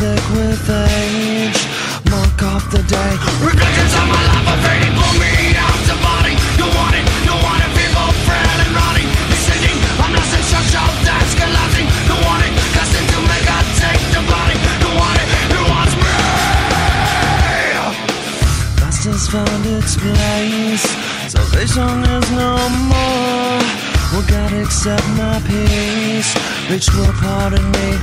thick with age. Mark off the day. Repentance of my life are fading Pull me out the body. You want it, you want it People frail and rotting. Descending, I'm not so sure that's collapsing You want it, Casting to make I take the body. You want it, Who wants me? Lust has found its place Salvation is no more. Will God accept my peace? Rich will pardon me.